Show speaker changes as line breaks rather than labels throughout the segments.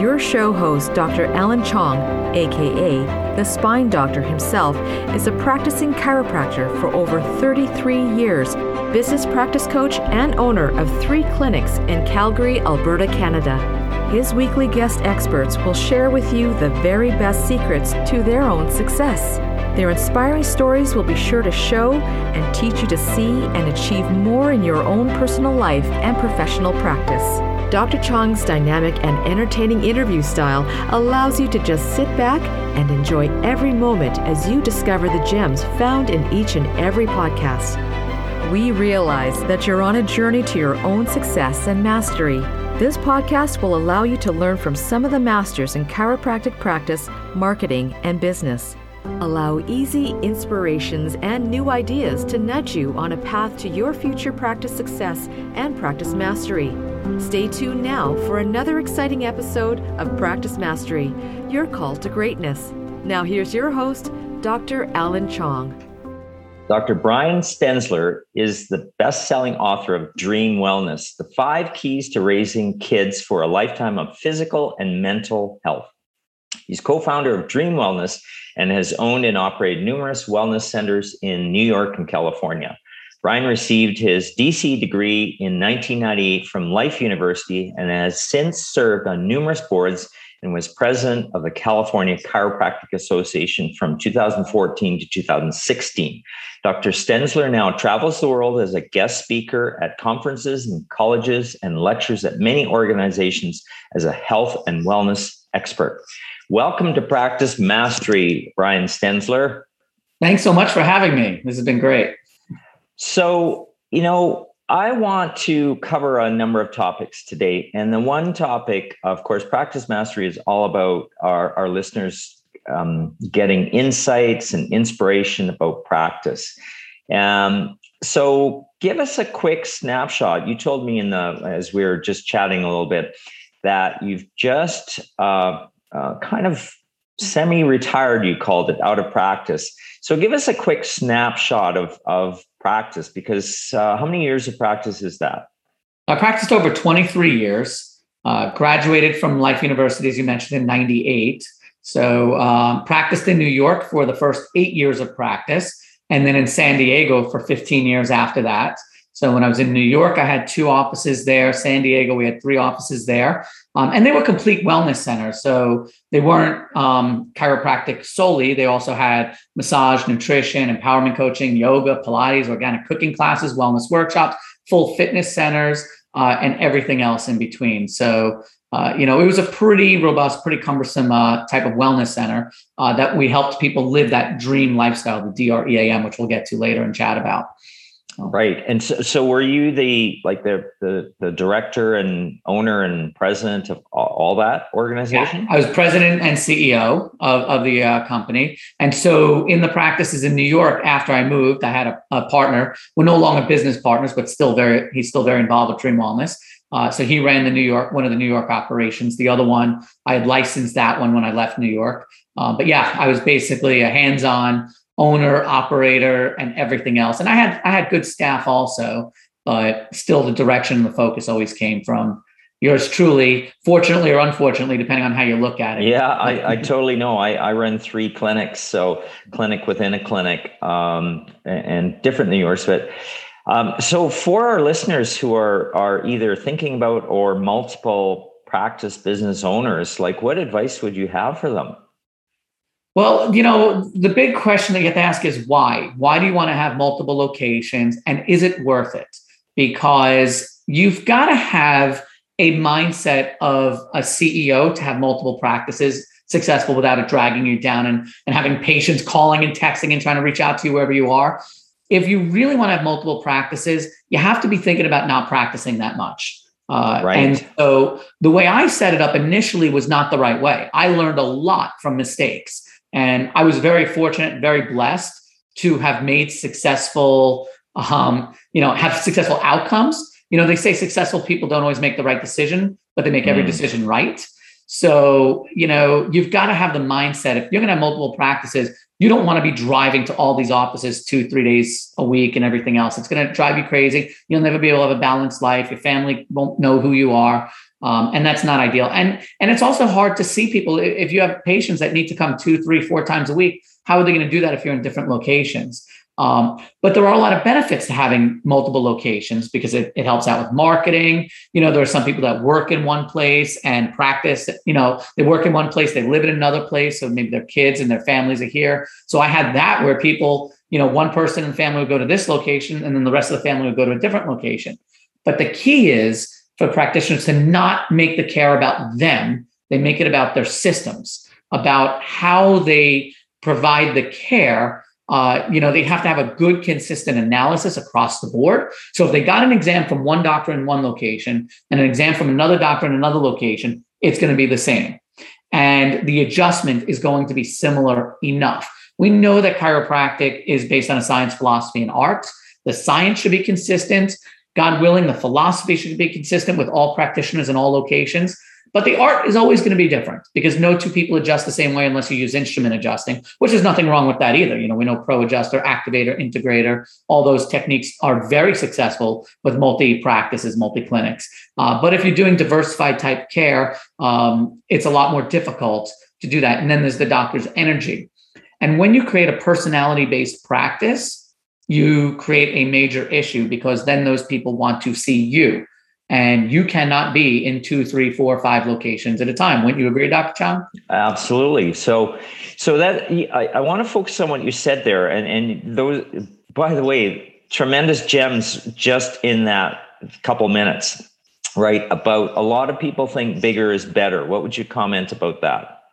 Your show host, Dr. Alan Chong, aka the spine doctor himself, is a practicing chiropractor for over 33 years, business practice coach, and owner of three clinics in Calgary, Alberta, Canada. His weekly guest experts will share with you the very best secrets to their own success. Their inspiring stories will be sure to show and teach you to see and achieve more in your own personal life and professional practice. Dr. Chong's dynamic and entertaining interview style allows you to just sit back and enjoy every moment as you discover the gems found in each and every podcast. We realize that you're on a journey to your own success and mastery. This podcast will allow you to learn from some of the masters in chiropractic practice, marketing, and business. Allow easy inspirations and new ideas to nudge you on a path to your future practice success and practice mastery. Stay tuned now for another exciting episode of Practice Mastery, your call to greatness. Now, here's your host, Dr. Alan Chong.
Dr. Brian Stenzler is the best selling author of Dream Wellness The Five Keys to Raising Kids for a Lifetime of Physical and Mental Health. He's co founder of Dream Wellness and has owned and operated numerous wellness centers in New York and California. Brian received his DC degree in 1998 from Life University and has since served on numerous boards and was president of the California Chiropractic Association from 2014 to 2016. Dr. Stenzler now travels the world as a guest speaker at conferences and colleges and lectures at many organizations as a health and wellness expert. Welcome to Practice Mastery, Brian Stenzler.
Thanks so much for having me. This has been great.
So, you know, I want to cover a number of topics today. And the one topic, of course, practice mastery is all about our, our listeners um, getting insights and inspiration about practice. Um, so, give us a quick snapshot. You told me in the as we were just chatting a little bit that you've just uh, uh, kind of semi-retired. You called it out of practice. So, give us a quick snapshot of of practice because uh, how many years of practice is that?
I practiced over 23 years. Uh, graduated from Life University, as you mentioned, in 98. So, um, practiced in New York for the first eight years of practice, and then in San Diego for 15 years after that. So when I was in New York, I had two offices there. San Diego, we had three offices there. Um, and they were complete wellness centers. So they weren't um, chiropractic solely. They also had massage, nutrition, empowerment coaching, yoga, Pilates, organic cooking classes, wellness workshops, full fitness centers, uh, and everything else in between. So, uh, you know, it was a pretty robust, pretty cumbersome uh, type of wellness center uh, that we helped people live that dream lifestyle, the DREAM, which we'll get to later and chat about.
Right. And so, so were you the like the, the the director and owner and president of all, that organization?
Yeah, I was president and CEO of, of the uh, company. And so in the practices in New York, after I moved, I had a, a, partner. We're no longer business partners, but still very he's still very involved with Dream Wellness. Uh, so he ran the New York, one of the New York operations. The other one, I had licensed that one when I left New York. Uh, but yeah, I was basically a hands-on owner, operator, and everything else. And I had I had good staff also, but still the direction and the focus always came from yours truly, fortunately or unfortunately, depending on how you look at it.
Yeah, I, I totally know. I, I run three clinics, so clinic within a clinic, um, and, and different than yours. But um, so for our listeners who are are either thinking about or multiple practice business owners, like what advice would you have for them?
Well, you know, the big question that you have to ask is why? Why do you want to have multiple locations and is it worth it? Because you've got to have a mindset of a CEO to have multiple practices successful without it dragging you down and, and having patients calling and texting and trying to reach out to you wherever you are. If you really want to have multiple practices, you have to be thinking about not practicing that much. Uh, right. And so the way I set it up initially was not the right way. I learned a lot from mistakes. And I was very fortunate, very blessed to have made successful, um, you know, have successful outcomes. You know, they say successful people don't always make the right decision, but they make every mm. decision right. So, you know, you've got to have the mindset. If you're going to have multiple practices, you don't want to be driving to all these offices two, three days a week and everything else. It's going to drive you crazy. You'll never be able to have a balanced life. Your family won't know who you are. Um, and that's not ideal. And and it's also hard to see people if you have patients that need to come two, three, four times a week. How are they going to do that if you're in different locations? Um, but there are a lot of benefits to having multiple locations because it, it helps out with marketing. You know, there are some people that work in one place and practice, you know, they work in one place, they live in another place. So maybe their kids and their families are here. So I had that where people, you know, one person and family would go to this location and then the rest of the family would go to a different location. But the key is for practitioners to not make the care about them, they make it about their systems, about how they provide the care uh, you know, they have to have a good, consistent analysis across the board. So if they got an exam from one doctor in one location and an exam from another doctor in another location, it's going to be the same. And the adjustment is going to be similar enough. We know that chiropractic is based on a science, philosophy, and art. The science should be consistent. God willing, the philosophy should be consistent with all practitioners in all locations. But the art is always going to be different because no two people adjust the same way unless you use instrument adjusting, which is nothing wrong with that either. You know, we know pro adjuster, activator, integrator, all those techniques are very successful with multi practices, multi clinics. Uh, but if you're doing diversified type care, um, it's a lot more difficult to do that. And then there's the doctor's energy. And when you create a personality based practice, you create a major issue because then those people want to see you and you cannot be in two, three, four, five locations at a time. Wouldn't you agree, Dr. Chong?
Absolutely. So, so that I, I want to focus on what you said there, and and those. By the way, tremendous gems just in that couple minutes, right? About a lot of people think bigger is better. What would you comment about that?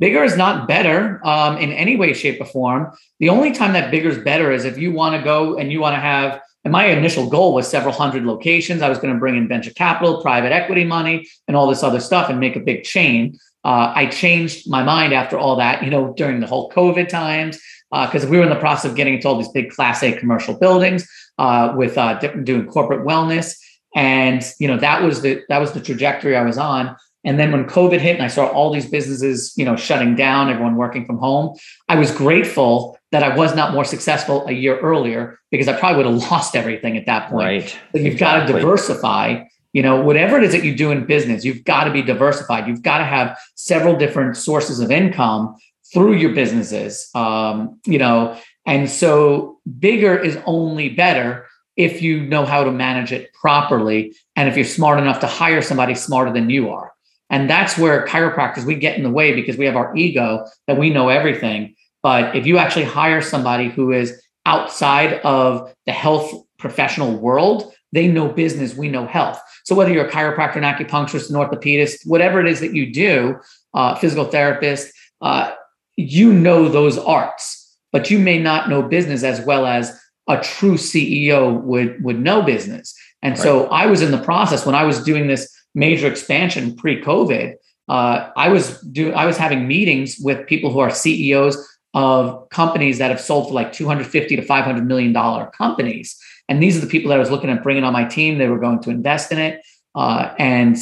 Bigger is not better um, in any way, shape, or form. The only time that bigger is better is if you want to go and you want to have and my initial goal was several hundred locations. I was going to bring in venture capital, private equity money, and all this other stuff and make a big chain. Uh, I changed my mind after all that, you know, during the whole COVID times, because uh, we were in the process of getting into all these big Class A commercial buildings uh, with uh, doing corporate wellness, and you know that was the that was the trajectory I was on. And then when COVID hit and I saw all these businesses, you know, shutting down, everyone working from home, I was grateful that I was not more successful a year earlier because I probably would have lost everything at that point.
Right.
But you've exactly. got to diversify. You know, whatever it is that you do in business, you've got to be diversified. You've got to have several different sources of income through your businesses. Um, you know, and so bigger is only better if you know how to manage it properly and if you're smart enough to hire somebody smarter than you are. And that's where chiropractors we get in the way because we have our ego that we know everything but if you actually hire somebody who is outside of the health professional world, they know business, we know health. So whether you're a chiropractor, an acupuncturist, an orthopedist, whatever it is that you do, uh, physical therapist, uh, you know those arts, but you may not know business as well as a true CEO would would know business. And right. so I was in the process when I was doing this major expansion pre-COVID. Uh, I was do I was having meetings with people who are CEOs of companies that have sold for like 250 to 500 million dollar companies. And these are the people that i was looking at bringing on my team. They were going to invest in it. Uh, and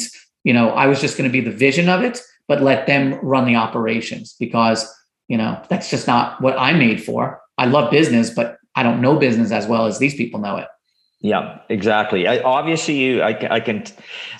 you know i was just going to be the vision of it but let them run the operations because you know that's just not what i'm made for. I love business but i don't know business as well as these people know it
yeah, exactly. I, obviously, you, I, I can,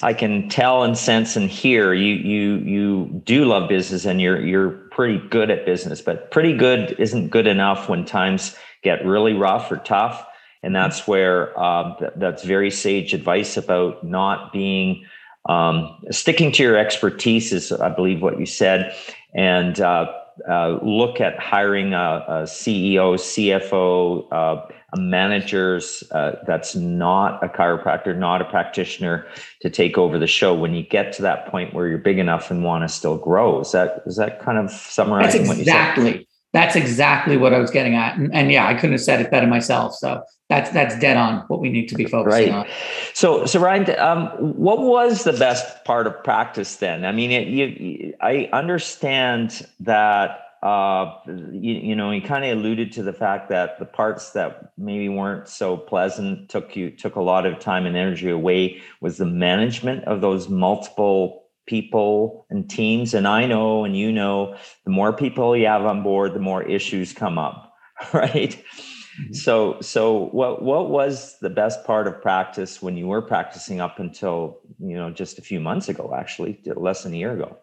I can tell and sense and hear you, you, you do love business, and you're, you're pretty good at business. But pretty good isn't good enough when times get really rough or tough, and that's where uh, th- that's very sage advice about not being um, sticking to your expertise is, I believe, what you said, and uh, uh, look at hiring a, a CEO, CFO uh, managers uh, that's not a chiropractor, not a practitioner to take over the show when you get to that point where you're big enough and want to still grow. Is that is that kind of summarizing
that's exactly, what you said? That's exactly what I was getting at. And, and, yeah, I couldn't have said it better myself. So that's that's dead on what we need to be focusing right. on.
So so Ryan, um, what was the best part of practice then? I mean, it, you, I understand that uh, you, you know, you kind of alluded to the fact that the parts that maybe weren't so pleasant took you took a lot of time and energy away was the management of those multiple people and teams. And I know, and you know, the more people you have on board, the more issues come up, right? Mm-hmm. So, so what what was the best part of practice when you were practicing up until you know just a few months ago, actually, less than a year ago?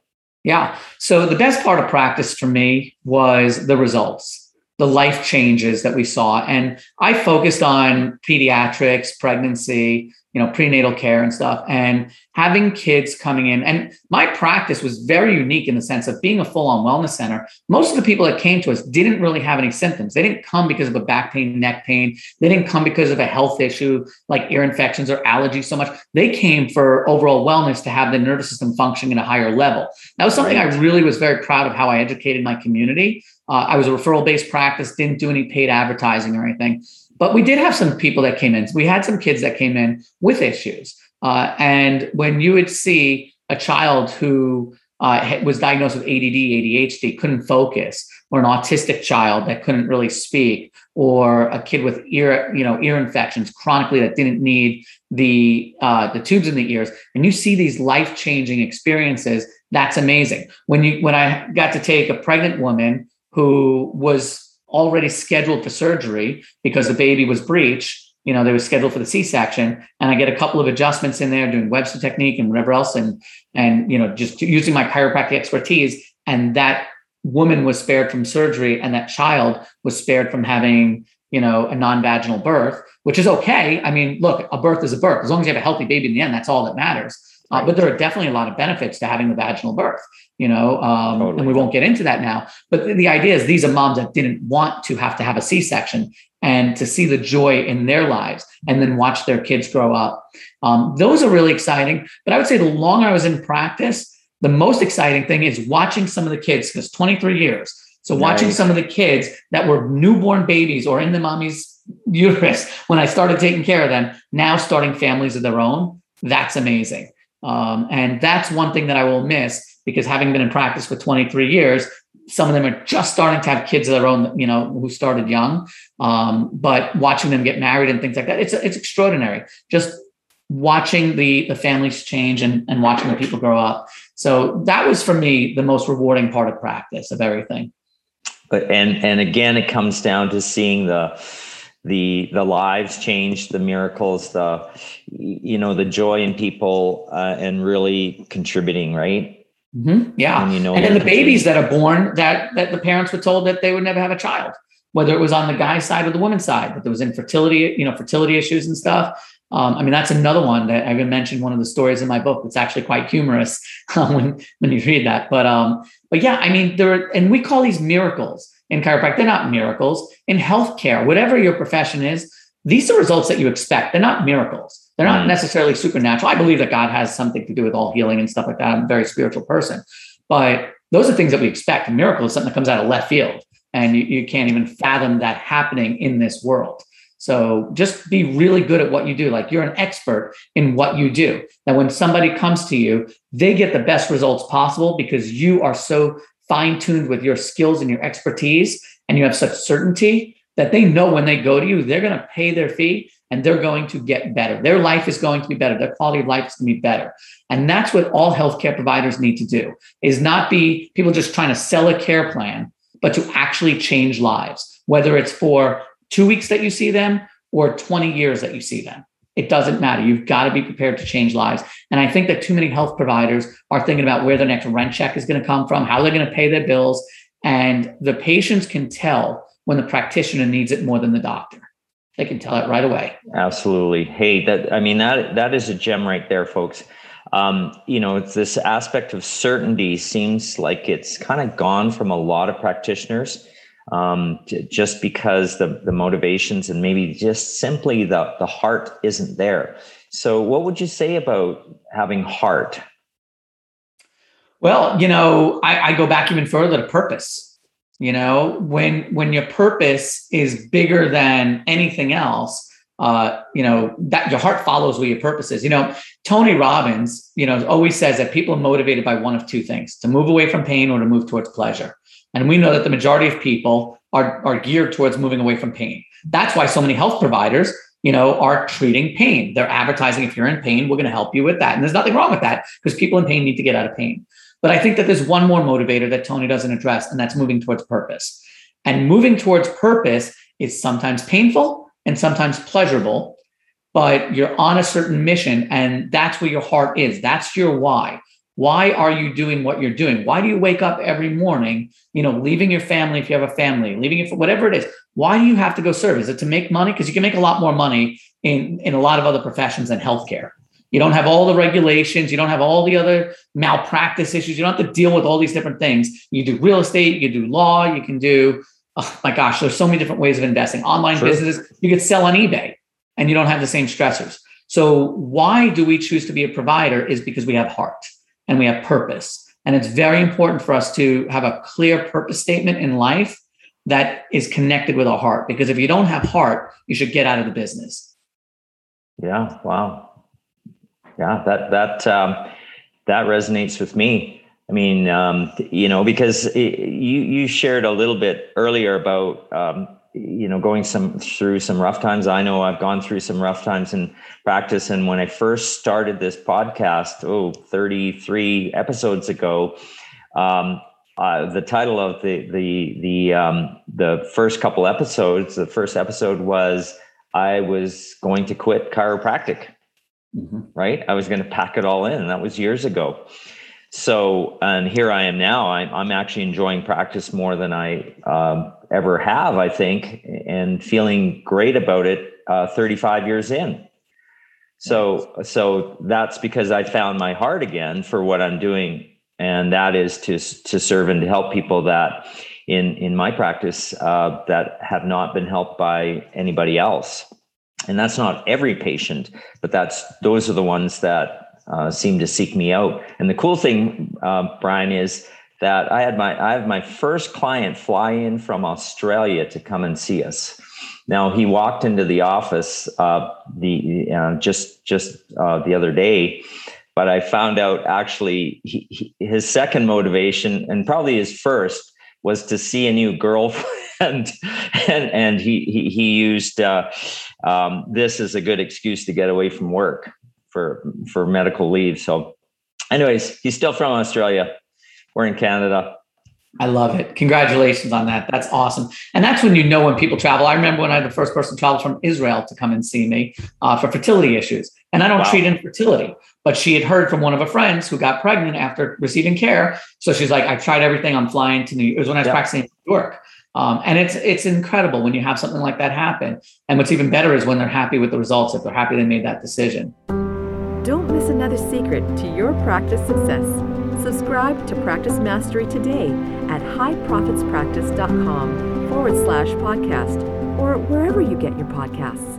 Yeah. So the best part of practice for me was the results the life changes that we saw. And I focused on pediatrics, pregnancy, you know, prenatal care and stuff, and having kids coming in. And my practice was very unique in the sense of being a full on wellness center. Most of the people that came to us didn't really have any symptoms. They didn't come because of a back pain, neck pain. They didn't come because of a health issue like ear infections or allergies so much. They came for overall wellness to have the nervous system functioning at a higher level. That was something right. I really was very proud of how I educated my community uh, I was a referral based practice, didn't do any paid advertising or anything. But we did have some people that came in. We had some kids that came in with issues. Uh, and when you would see a child who uh, was diagnosed with ADD, ADHD, couldn't focus, or an autistic child that couldn't really speak, or a kid with ear, you know, ear infections chronically that didn't need the uh, the tubes in the ears, and you see these life changing experiences, that's amazing. When you when I got to take a pregnant woman who was already scheduled for surgery because the baby was breech. You know, they were scheduled for the C-section, and I get a couple of adjustments in there, doing Webster technique and whatever else, and and you know, just using my chiropractic expertise, and that woman was spared from surgery, and that child was spared from having you know a non-vaginal birth, which is okay. I mean, look, a birth is a birth as long as you have a healthy baby in the end. That's all that matters. Uh, but there are definitely a lot of benefits to having the vaginal birth, you know, um, totally. and we won't get into that now. But the, the idea is these are moms that didn't want to have to have a C section and to see the joy in their lives and then watch their kids grow up. Um, those are really exciting. But I would say the longer I was in practice, the most exciting thing is watching some of the kids, because 23 years. So watching nice. some of the kids that were newborn babies or in the mommy's uterus when I started taking care of them, now starting families of their own. That's amazing. Um, and that's one thing that I will miss because having been in practice for 23 years, some of them are just starting to have kids of their own, you know, who started young. Um, but watching them get married and things like that, it's it's extraordinary. Just watching the the families change and, and watching the people grow up. So that was for me the most rewarding part of practice of everything.
But and and again, it comes down to seeing the the the lives changed, the miracles, the you know the joy in people, uh, and really contributing, right?
Mm-hmm. Yeah, and, you know, and then the babies that are born that that the parents were told that they would never have a child, whether it was on the guy's side or the woman's side, that there was infertility, you know, fertility issues and stuff. Um, I mean, that's another one that I even mentioned one of the stories in my book. That's actually quite humorous when when you read that. But um, but yeah, I mean, there are, and we call these miracles in chiropractic. They're not miracles in healthcare, whatever your profession is. These are results that you expect. They're not miracles. They're not mm. necessarily supernatural. I believe that God has something to do with all healing and stuff like that. I'm a very spiritual person, but those are things that we expect. A miracle is something that comes out of left field, and you, you can't even fathom that happening in this world. So just be really good at what you do. Like you're an expert in what you do. That when somebody comes to you, they get the best results possible because you are so fine tuned with your skills and your expertise, and you have such certainty that they know when they go to you, they're going to pay their fee and they're going to get better. Their life is going to be better. Their quality of life is going to be better. And that's what all healthcare providers need to do is not be people just trying to sell a care plan, but to actually change lives, whether it's for two weeks that you see them or 20 years that you see them. It doesn't matter. You've got to be prepared to change lives. And I think that too many health providers are thinking about where their next rent check is going to come from, how they're going to pay their bills. And the patients can tell when the practitioner needs it more than the doctor. They can tell it right away.
Absolutely. Hey, that I mean that that is a gem right there, folks. Um, you know, it's this aspect of certainty seems like it's kind of gone from a lot of practitioners um, just because the, the motivations and maybe just simply the, the heart isn't there. So, what would you say about having heart?
Well, you know, I, I go back even further to purpose. You know, when when your purpose is bigger than anything else, uh, you know, that your heart follows where your purpose is. You know, Tony Robbins, you know, always says that people are motivated by one of two things: to move away from pain or to move towards pleasure. And we know that the majority of people are, are geared towards moving away from pain. That's why so many health providers, you know, are treating pain. They're advertising if you're in pain, we're going to help you with that. And there's nothing wrong with that because people in pain need to get out of pain. But I think that there's one more motivator that Tony doesn't address, and that's moving towards purpose. And moving towards purpose is sometimes painful and sometimes pleasurable, but you're on a certain mission and that's where your heart is. That's your why. Why are you doing what you're doing? Why do you wake up every morning, you know, leaving your family if you have a family, leaving it for whatever it is? Why do you have to go serve? Is it to make money? Because you can make a lot more money in, in a lot of other professions than healthcare. You don't have all the regulations. You don't have all the other malpractice issues. You don't have to deal with all these different things. You do real estate, you do law, you can do, oh my gosh, there's so many different ways of investing. Online sure. businesses, you could sell on eBay and you don't have the same stressors. So, why do we choose to be a provider is because we have heart and we have purpose. And it's very important for us to have a clear purpose statement in life that is connected with our heart. Because if you don't have heart, you should get out of the business.
Yeah. Wow. Yeah. That, that, um, that resonates with me. I mean, um, you know, because it, you, you shared a little bit earlier about, um, you know going some through some rough times. I know i've gone through some rough times in practice and when i first started this podcast oh 33 episodes ago um, uh, the title of the the the um, the first couple episodes the first episode was i was going to quit chiropractic. Mm-hmm. right? I was going to pack it all in. And that was years ago. So and here i am now. I'm, I'm actually enjoying practice more than i um, ever have, I think, and feeling great about it uh, 35 years in. So, so that's because I found my heart again for what I'm doing, and that is to to serve and to help people that in in my practice uh, that have not been helped by anybody else. And that's not every patient, but that's those are the ones that uh, seem to seek me out. And the cool thing, uh, Brian, is that I had my I have my first client fly in from Australia to come and see us. Now he walked into the office uh, the uh, just just uh, the other day, but I found out actually he, he, his second motivation and probably his first was to see a new girlfriend, and and he he, he used uh, um, this as a good excuse to get away from work for for medical leave. So, anyways, he's still from Australia we're in Canada.
I love it. Congratulations on that. That's awesome. And that's when you know when people travel. I remember when I had the first person travel from Israel to come and see me uh, for fertility issues. And I don't wow. treat infertility, but she had heard from one of her friends who got pregnant after receiving care. So she's like, I've tried everything. I'm flying to New York. It was when I was yep. practicing in New York. Um, and it's it's incredible when you have something like that happen. And what's even better is when they're happy with the results, if they're happy they made that decision.
Don't miss another secret to your practice success. Subscribe to Practice Mastery today at highprofitspractice.com forward slash podcast or wherever you get your podcasts.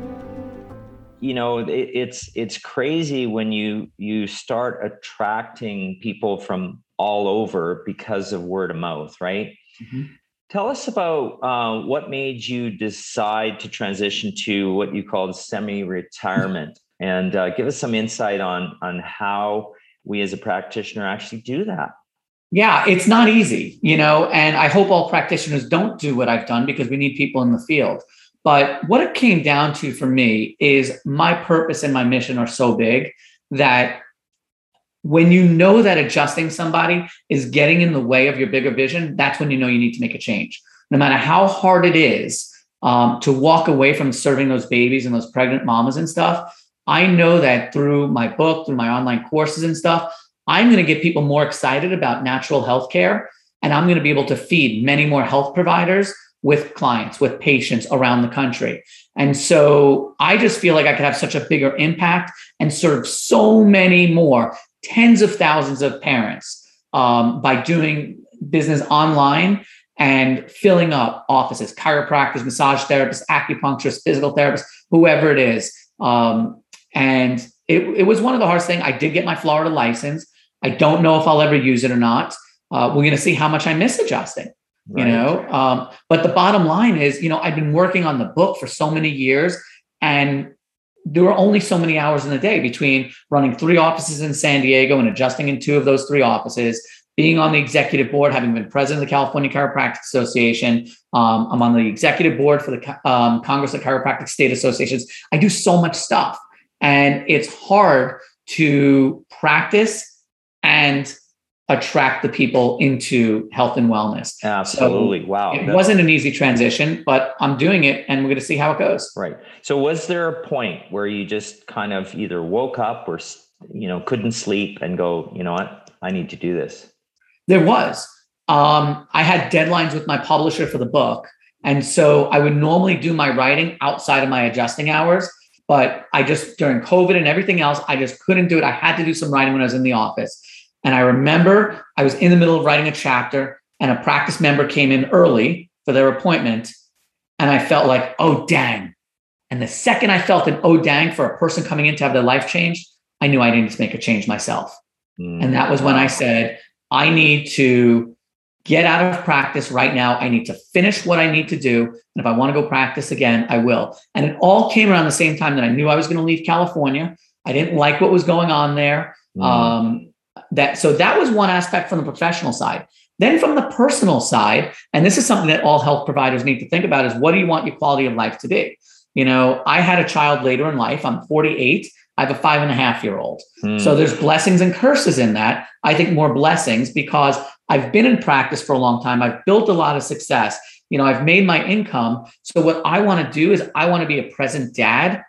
You know, it, it's it's crazy when you you start attracting people from all over because of word of mouth, right? Mm-hmm. Tell us about uh, what made you decide to transition to what you called semi-retirement, and uh, give us some insight on on how we as a practitioner actually do that?
Yeah, it's not easy, you know, and I hope all practitioners don't do what I've done because we need people in the field. But what it came down to for me is my purpose and my mission are so big that when you know that adjusting somebody is getting in the way of your bigger vision, that's when you know you need to make a change. No matter how hard it is um, to walk away from serving those babies and those pregnant mamas and stuff, I know that through my book, through my online courses and stuff, I'm going to get people more excited about natural health care. And I'm going to be able to feed many more health providers with clients, with patients around the country. And so I just feel like I could have such a bigger impact and serve so many more, tens of thousands of parents um, by doing business online and filling up offices, chiropractors, massage therapists, acupuncturists, physical therapists, whoever it is. Um, and it, it was one of the hardest things. I did get my Florida license. I don't know if I'll ever use it or not. Uh, we're going to see how much I miss adjusting. Right. You know, um, but the bottom line is, you know, I've been working on the book for so many years, and there were only so many hours in the day between running three offices in San Diego and adjusting in two of those three offices, being on the executive board, having been president of the California Chiropractic Association. Um, I'm on the executive board for the um, Congress of Chiropractic State Associations. I do so much stuff. And it's hard to practice and attract the people into health and wellness.
Absolutely.
So
wow.
It That's... wasn't an easy transition, but I'm doing it and we're going to see how it goes.
Right. So was there a point where you just kind of either woke up or you know couldn't sleep and go, you know what? I need to do this.
There was. Um, I had deadlines with my publisher for the book. And so I would normally do my writing outside of my adjusting hours, but I just during COVID and everything else, I just couldn't do it. I had to do some writing when I was in the office. And I remember I was in the middle of writing a chapter and a practice member came in early for their appointment. And I felt like, oh, dang. And the second I felt an oh, dang for a person coming in to have their life changed, I knew I needed to make a change myself. Mm. And that was when I said, I need to get out of practice right now. I need to finish what I need to do. And if I want to go practice again, I will. And it all came around the same time that I knew I was going to leave California. I didn't like what was going on there. Mm. Um, that so that was one aspect from the professional side. Then from the personal side, and this is something that all health providers need to think about is what do you want your quality of life to be? You know, I had a child later in life. I'm 48. I have a five and a half year old. Hmm. So there's blessings and curses in that. I think more blessings because I've been in practice for a long time. I've built a lot of success. You know, I've made my income. So what I want to do is I want to be a present dad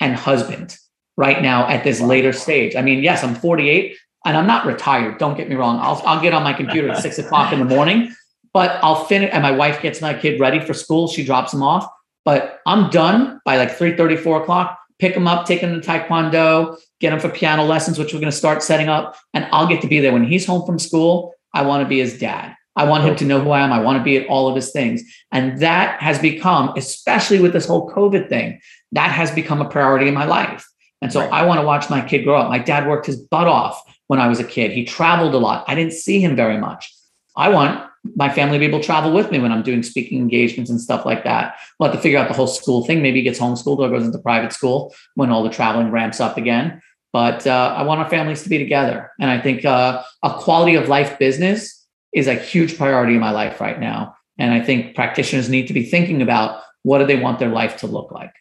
and husband right now at this later stage. I mean, yes, I'm 48 and I'm not retired. Don't get me wrong. I'll, I'll get on my computer at six o'clock in the morning, but I'll finish. And my wife gets my kid ready for school. She drops him off, but I'm done by like 3 34 o'clock. Pick him up, take him to Taekwondo, get him for piano lessons, which we're going to start setting up. And I'll get to be there when he's home from school. I want to be his dad. I want him to know who I am. I want to be at all of his things. And that has become, especially with this whole COVID thing, that has become a priority in my life. And so right. I want to watch my kid grow up. My dad worked his butt off when I was a kid. He traveled a lot. I didn't see him very much. I want my family to be able to travel with me when I'm doing speaking engagements and stuff like that. We'll have to figure out the whole school thing. Maybe he gets homeschooled or goes into private school when all the traveling ramps up again. But uh, I want our families to be together. And I think uh, a quality of life business is a huge priority in my life right now. And I think practitioners need to be thinking about what do they want their life to look like.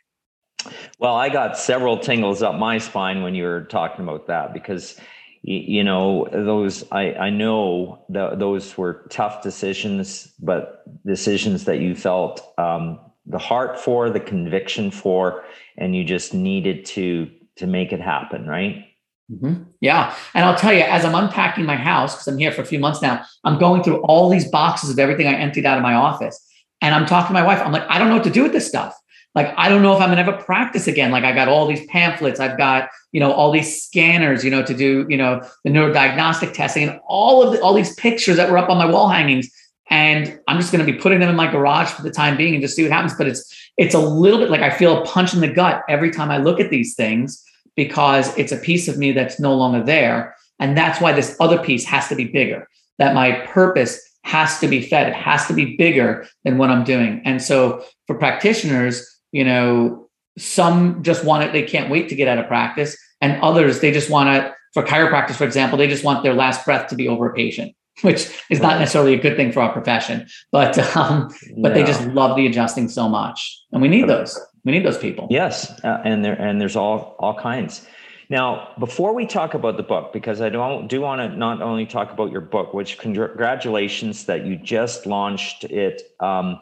Well, I got several tingles up my spine when you were talking about that because you know those i i know that those were tough decisions but decisions that you felt um, the heart for the conviction for and you just needed to to make it happen right?
Mm-hmm. yeah. And i'll tell you as i'm unpacking my house because i'm here for a few months now i'm going through all these boxes of everything i emptied out of my office. And i'm talking to my wife. I'm like i don't know what to do with this stuff. Like i don't know if i'm gonna ever practice again. Like i got all these pamphlets. I've got you know all these scanners you know to do you know the neurodiagnostic testing and all of the, all these pictures that were up on my wall hangings. And i'm just to be putting them in my garage for the time being and just see what happens. But it's it's a little bit like i feel a punch in the gut every time i look at these things because it's a piece of me that's no longer there and that's why this other piece has to be bigger that my purpose has to be fed it has to be bigger than what i'm doing and so for practitioners you know, some just want it, they can't wait to get out of practice. And others, they just want to, for chiropractors, for example, they just want their last breath to be over a patient, which is not necessarily a good thing for our profession. But um, but yeah. they just love the adjusting so much. And we need those. We need those people.
Yes. Uh, and there and there's all all kinds. Now, before we talk about the book, because I don't do want to not only talk about your book, which congratulations that you just launched it, um,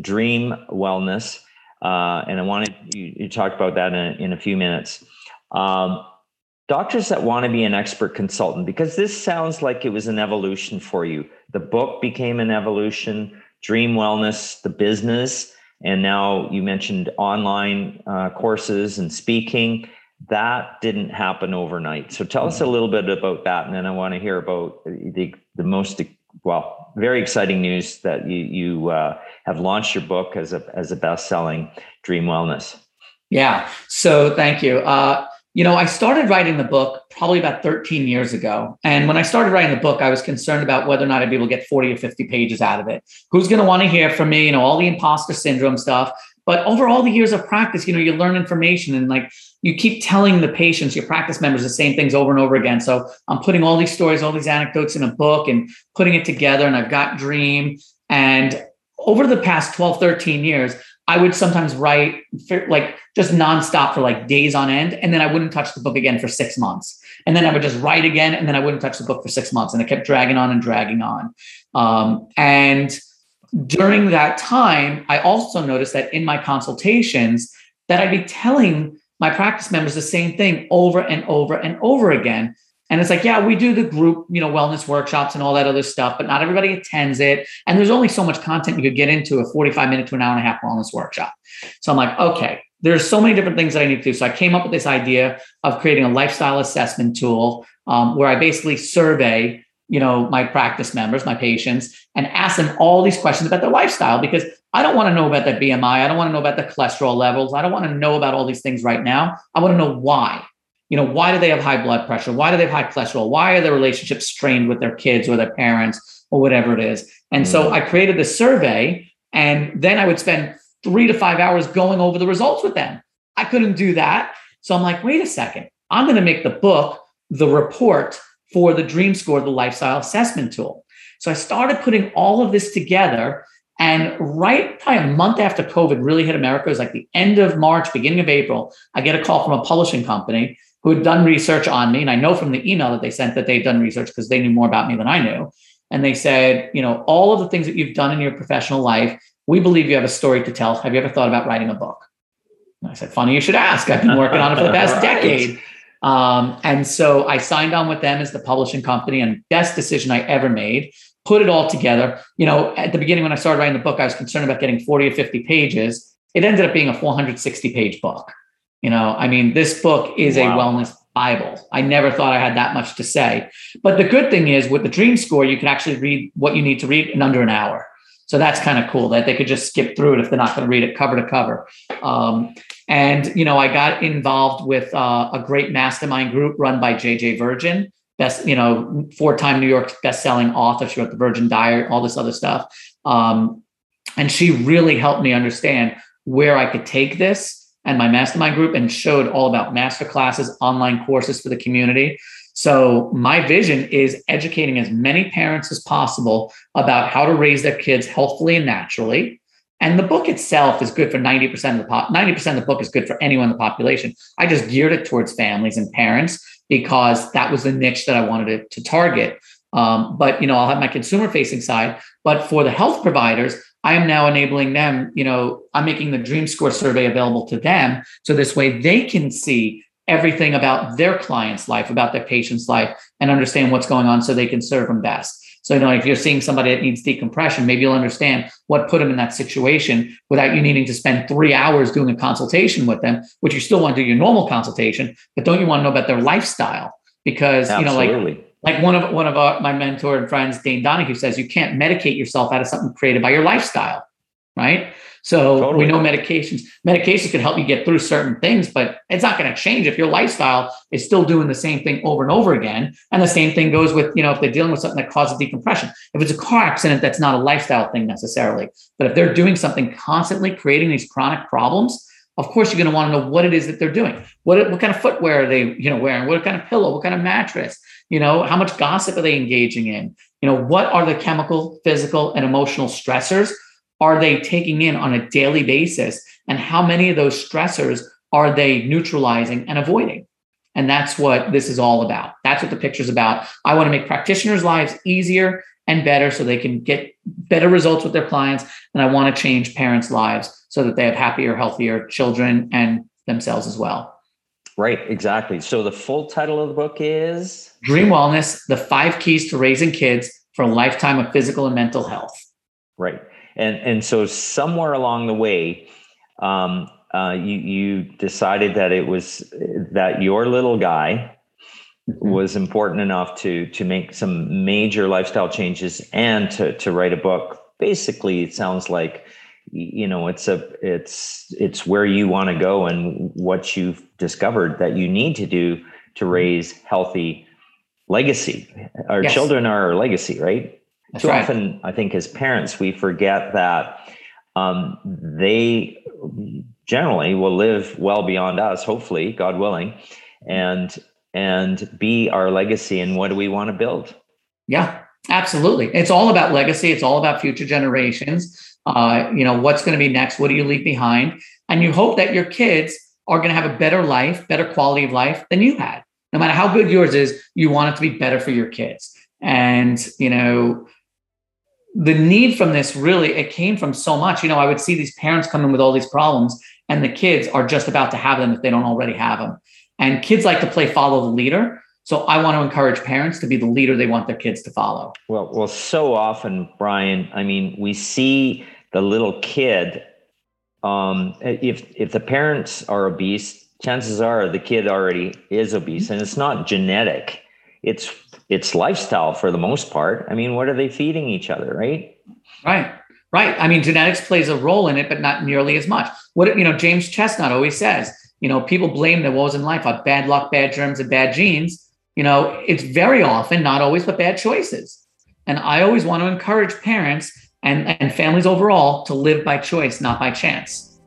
Dream Wellness. Uh, and I wanted you, you talk about that in a, in a few minutes. Um, doctors that want to be an expert consultant, because this sounds like it was an evolution for you. The book became an evolution, Dream Wellness, the business, and now you mentioned online uh, courses and speaking. That didn't happen overnight. So tell us a little bit about that, and then I want to hear about the the most well, very exciting news that you you uh, have launched your book as a as a best selling Dream Wellness.
Yeah. So thank you. Uh, you know, I started writing the book probably about 13 years ago. And when I started writing the book, I was concerned about whether or not I'd be able to get 40 or 50 pages out of it. Who's going to want to hear from me? You know, all the imposter syndrome stuff. But over all the years of practice, you know, you learn information and like you keep telling the patients, your practice members, the same things over and over again. So I'm putting all these stories, all these anecdotes in a book and putting it together. And I've got Dream. And over the past 12, 13 years, I would sometimes write for, like just nonstop for like days on end. And then I wouldn't touch the book again for six months. And then I would just write again, and then I wouldn't touch the book for six months. And it kept dragging on and dragging on. Um, and during that time, I also noticed that in my consultations, that I'd be telling my practice members the same thing over and over and over again. And it's like, yeah, we do the group, you know, wellness workshops and all that other stuff, but not everybody attends it. And there's only so much content you could get into a 45 minute to an hour and a half wellness workshop. So I'm like, okay, there's so many different things that I need to do. So I came up with this idea of creating a lifestyle assessment tool um, where I basically survey, you know, my practice members, my patients, and ask them all these questions about their lifestyle because I don't want to know about their BMI. I don't want to know about the cholesterol levels. I don't want to know about all these things right now. I want to know why you know, why do they have high blood pressure? Why do they have high cholesterol? Why are their relationships strained with their kids or their parents or whatever it is? And mm-hmm. so I created this survey and then I would spend three to five hours going over the results with them. I couldn't do that. So I'm like, wait a second, I'm going to make the book the report for the Dream Score, the lifestyle assessment tool. So I started putting all of this together. And right probably a month after COVID really hit America, it was like the end of March, beginning of April, I get a call from a publishing company who had done research on me. And I know from the email that they sent that they'd done research because they knew more about me than I knew. And they said, you know, all of the things that you've done in your professional life, we believe you have a story to tell. Have you ever thought about writing a book? And I said, funny you should ask. I've been working on it for the past right. decade. Um, and so I signed on with them as the publishing company and best decision I ever made. Put it all together. You know, at the beginning when I started writing the book, I was concerned about getting 40 or 50 pages. It ended up being a 460 page book. You know, I mean, this book is wow. a wellness Bible. I never thought I had that much to say. But the good thing is with the Dream Score, you can actually read what you need to read in under an hour. So that's kind of cool that they could just skip through it if they're not going to read it cover to cover. Um, and you know, I got involved with uh, a great mastermind group run by JJ Virgin, best you know, four-time New York best-selling author. She wrote the Virgin Diet, all this other stuff, um, and she really helped me understand where I could take this and my mastermind group and showed all about master classes, online courses for the community. So, my vision is educating as many parents as possible about how to raise their kids healthfully and naturally. And the book itself is good for 90% of the pop, 90% of the book is good for anyone in the population. I just geared it towards families and parents because that was the niche that I wanted to, to target. Um, but you know, I'll have my consumer facing side. But for the health providers, I am now enabling them, you know, I'm making the Dream Score survey available to them. So this way they can see everything about their client's life, about their patient's life, and understand what's going on so they can serve them best. So, you know, if you're seeing somebody that needs decompression, maybe you'll understand what put them in that situation without you needing to spend three hours doing a consultation with them, which you still want to do your normal consultation, but don't you want to know about their lifestyle? Because, Absolutely. you know, like like one of one of our, my mentor and friends, Dane Donahue, says you can't medicate yourself out of something created by your lifestyle, right? So totally. we know medications medications can help you get through certain things, but it's not going to change if your lifestyle is still doing the same thing over and over again. And the same thing goes with you know if they're dealing with something that causes decompression. If it's a car accident, that's not a lifestyle thing necessarily. But if they're doing something constantly creating these chronic problems, of course you're going to want to know what it is that they're doing. What what kind of footwear are they you know wearing? What kind of pillow? What kind of mattress? You know, how much gossip are they engaging in? You know, what are the chemical, physical, and emotional stressors are they taking in on a daily basis? And how many of those stressors are they neutralizing and avoiding? And that's what this is all about. That's what the picture's about. I want to make practitioners' lives easier and better so they can get better results with their clients. And I want to change parents' lives so that they have happier, healthier children and themselves as well.
Right, exactly. So the full title of the book is
Dream Wellness: The Five Keys to Raising Kids for a Lifetime of Physical and Mental Health.
Right, and and so somewhere along the way, um, uh, you you decided that it was that your little guy mm-hmm. was important enough to to make some major lifestyle changes and to to write a book. Basically, it sounds like you know it's a it's it's where you want to go and what you've discovered that you need to do to mm-hmm. raise healthy legacy our yes. children are our legacy right That's too right. often i think as parents we forget that um, they generally will live well beyond us hopefully god willing and and be our legacy and what do we want to build
yeah absolutely it's all about legacy it's all about future generations uh, you know, what's going to be next? What do you leave behind? And you hope that your kids are going to have a better life, better quality of life than you had. No matter how good yours is, you want it to be better for your kids. And, you know, the need from this really it came from so much you know i would see these parents come in with all these problems and the kids are just about to have them if they don't already have them and kids like to play follow the leader so i want to encourage parents to be the leader they want their kids to follow
well well so often brian i mean we see the little kid um, if if the parents are obese chances are the kid already is obese and it's not genetic it's it's lifestyle for the most part. I mean, what are they feeding each other, right?
Right. Right. I mean, genetics plays a role in it, but not nearly as much. What you know, James Chestnut always says, you know, people blame their woes in life on bad luck, bad germs, and bad genes. You know, it's very often, not always, but bad choices. And I always want to encourage parents and, and families overall to live by choice, not by chance.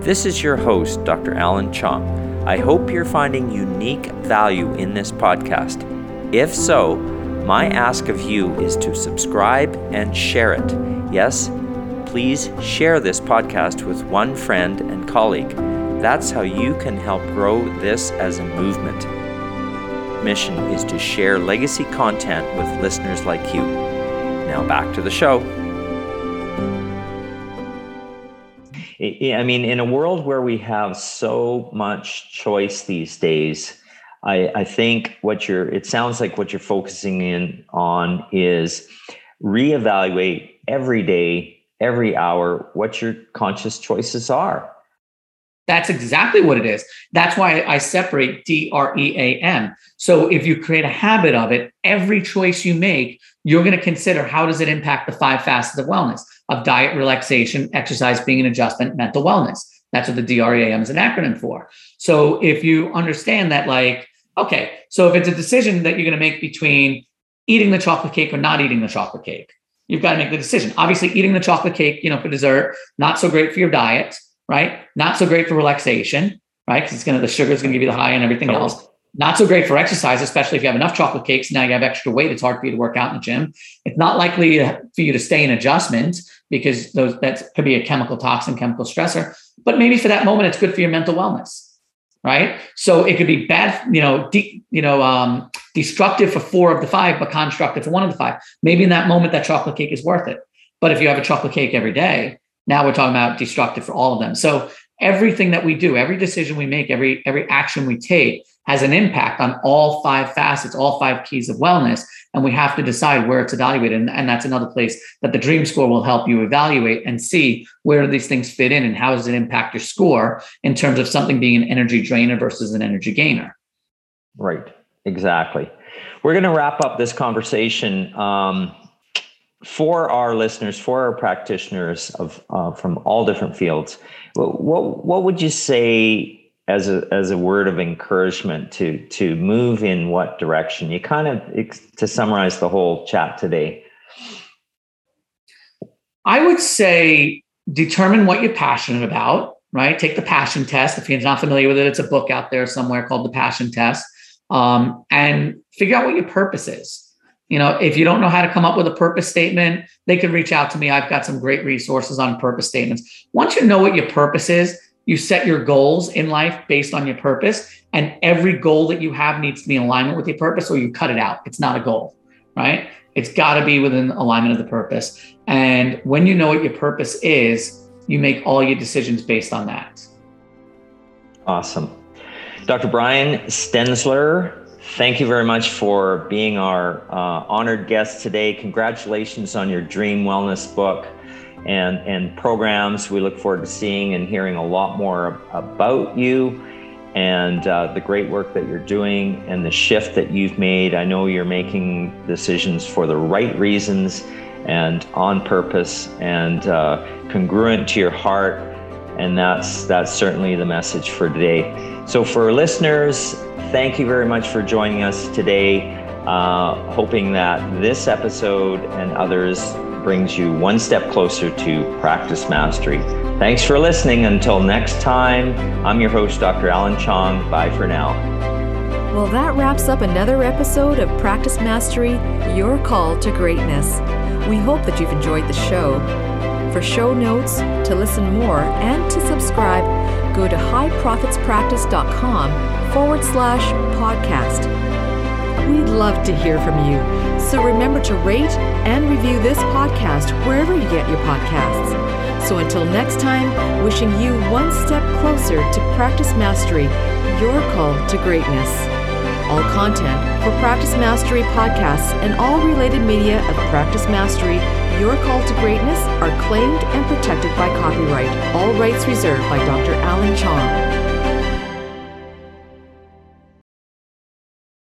This is your host, Dr. Alan Chong. I hope you're finding unique value in this podcast. If so, my ask of you is to subscribe and share it. Yes, please share this podcast with one friend and colleague. That's how you can help grow this as a movement. Mission is to share legacy content with listeners like you. Now back to the show.
I mean, in a world where we have so much choice these days, I, I think what you're, it sounds like what you're focusing in on is reevaluate every day, every hour, what your conscious choices are.
That's exactly what it is. That's why I separate D R E A M. So if you create a habit of it, every choice you make, you're going to consider how does it impact the five facets of wellness of diet, relaxation, exercise being an adjustment, mental wellness. That's what the DREAM is an acronym for. So if you understand that, like, Okay, so if it's a decision that you're going to make between eating the chocolate cake or not eating the chocolate cake, you've got to make the decision. Obviously, eating the chocolate cake, you know, for dessert, not so great for your diet, right? Not so great for relaxation, right? Because it's going to the sugar is going to give you the high and everything else. Not so great for exercise, especially if you have enough chocolate cakes. Now you have extra weight; it's hard for you to work out in the gym. It's not likely for you to stay in adjustment because those that could be a chemical toxin, chemical stressor. But maybe for that moment, it's good for your mental wellness right? So it could be bad, you know, de- you know, um, destructive for four of the five, but constructive for one of the five. Maybe in that moment, that chocolate cake is worth it. But if you have a chocolate cake every day, now we're talking about destructive for all of them. So everything that we do, every decision we make, every every action we take has an impact on all five facets, all five keys of wellness. And we have to decide where it's evaluated. And, and that's another place that the dream score will help you evaluate and see where these things fit in and how does it impact your score in terms of something being an energy drainer versus an energy gainer.
Right, exactly. We're going to wrap up this conversation. Um, for our listeners, for our practitioners of uh, from all different fields, what what would you say as a as a word of encouragement to to move in what direction? You kind of to summarize the whole chat today.
I would say determine what you're passionate about. Right, take the passion test. If you're not familiar with it, it's a book out there somewhere called the Passion Test, um, and figure out what your purpose is. You know, if you don't know how to come up with a purpose statement, they can reach out to me. I've got some great resources on purpose statements. Once you know what your purpose is, you set your goals in life based on your purpose, and every goal that you have needs to be in alignment with your purpose, or you cut it out. It's not a goal, right? It's got to be within alignment of the purpose. And when you know what your purpose is, you make all your decisions based on that.
Awesome. Dr. Brian Stenzler, thank you very much for being our uh, honored guest today. Congratulations on your Dream Wellness book and, and programs. We look forward to seeing and hearing a lot more about you and uh, the great work that you're doing and the shift that you've made. I know you're making decisions for the right reasons and on purpose and uh, congruent to your heart. And that's that's certainly the message for today. So for listeners, thank you very much for joining us today. Uh, hoping that this episode and others brings you one step closer to practice mastery. Thanks for listening. Until next time, I'm your host, Dr. Alan Chong. Bye for now.
Well, that wraps up another episode of Practice Mastery Your Call to Greatness. We hope that you've enjoyed the show. For show notes, to listen more, and to subscribe, go to highprofitspractice.com forward slash podcast. We'd love to hear from you, so remember to rate and review this podcast wherever you get your podcasts. So until next time, wishing you one step closer to practice mastery, your call to greatness. All content for Practice Mastery podcasts and all related media of Practice Mastery, Your Call to Greatness are claimed and protected by copyright. All rights reserved by Dr. Alan Chong.